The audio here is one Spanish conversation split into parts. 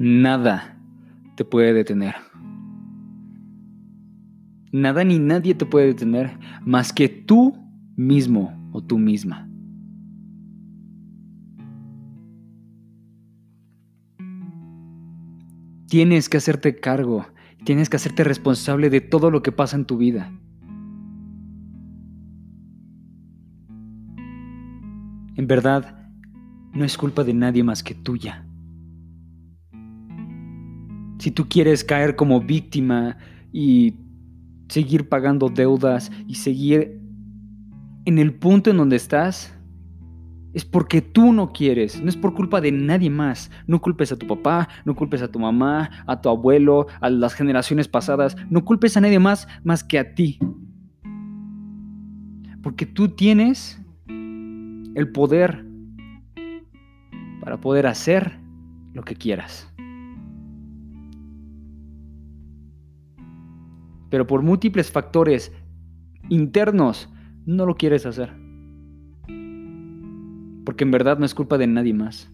nada te puede detener. Nada ni nadie te puede detener más que tú mismo o tú misma. Tienes que hacerte cargo, tienes que hacerte responsable de todo lo que pasa en tu vida. En verdad, no es culpa de nadie más que tuya. Si tú quieres caer como víctima y seguir pagando deudas y seguir en el punto en donde estás, es porque tú no quieres, no es por culpa de nadie más. No culpes a tu papá, no culpes a tu mamá, a tu abuelo, a las generaciones pasadas, no culpes a nadie más más que a ti. Porque tú tienes el poder para poder hacer lo que quieras. Pero por múltiples factores internos no lo quieres hacer. Porque en verdad no es culpa de nadie más.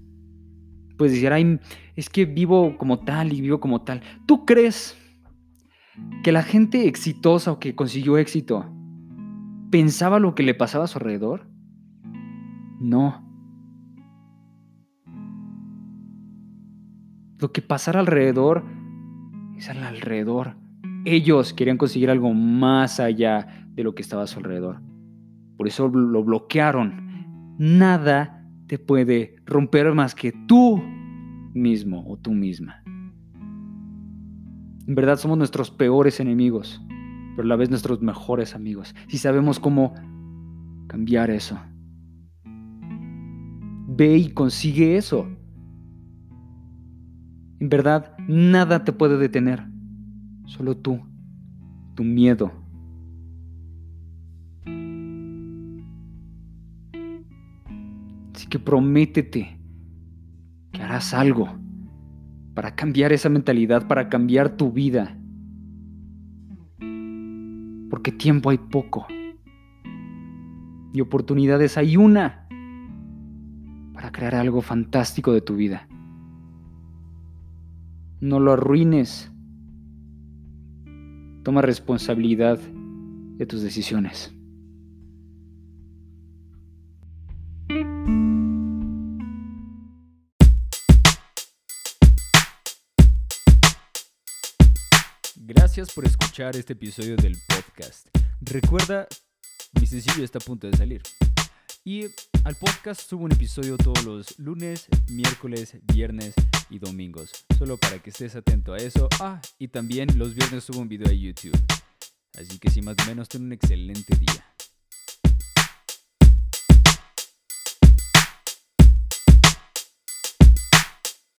Puedes decir, ay, es que vivo como tal y vivo como tal. ¿Tú crees que la gente exitosa o que consiguió éxito pensaba lo que le pasaba a su alrededor? No. Lo que pasara alrededor es al alrededor. Ellos querían conseguir algo más allá de lo que estaba a su alrededor. Por eso lo bloquearon. Nada te puede romper más que tú mismo o tú misma. En verdad somos nuestros peores enemigos, pero a la vez nuestros mejores amigos. Si sabemos cómo cambiar eso. Ve y consigue eso. En verdad, nada te puede detener. Solo tú, tu miedo. Así que prométete que harás algo para cambiar esa mentalidad, para cambiar tu vida. Porque tiempo hay poco. Y oportunidades hay una para crear algo fantástico de tu vida. No lo arruines. Toma responsabilidad de tus decisiones. Gracias por escuchar este episodio del podcast. Recuerda, mi sencillo está a punto de salir. Y al podcast subo un episodio todos los lunes, miércoles, viernes y domingos. Solo para que estés atento a eso. Ah, y también los viernes subo un video a YouTube. Así que sin más o menos, ten un excelente día.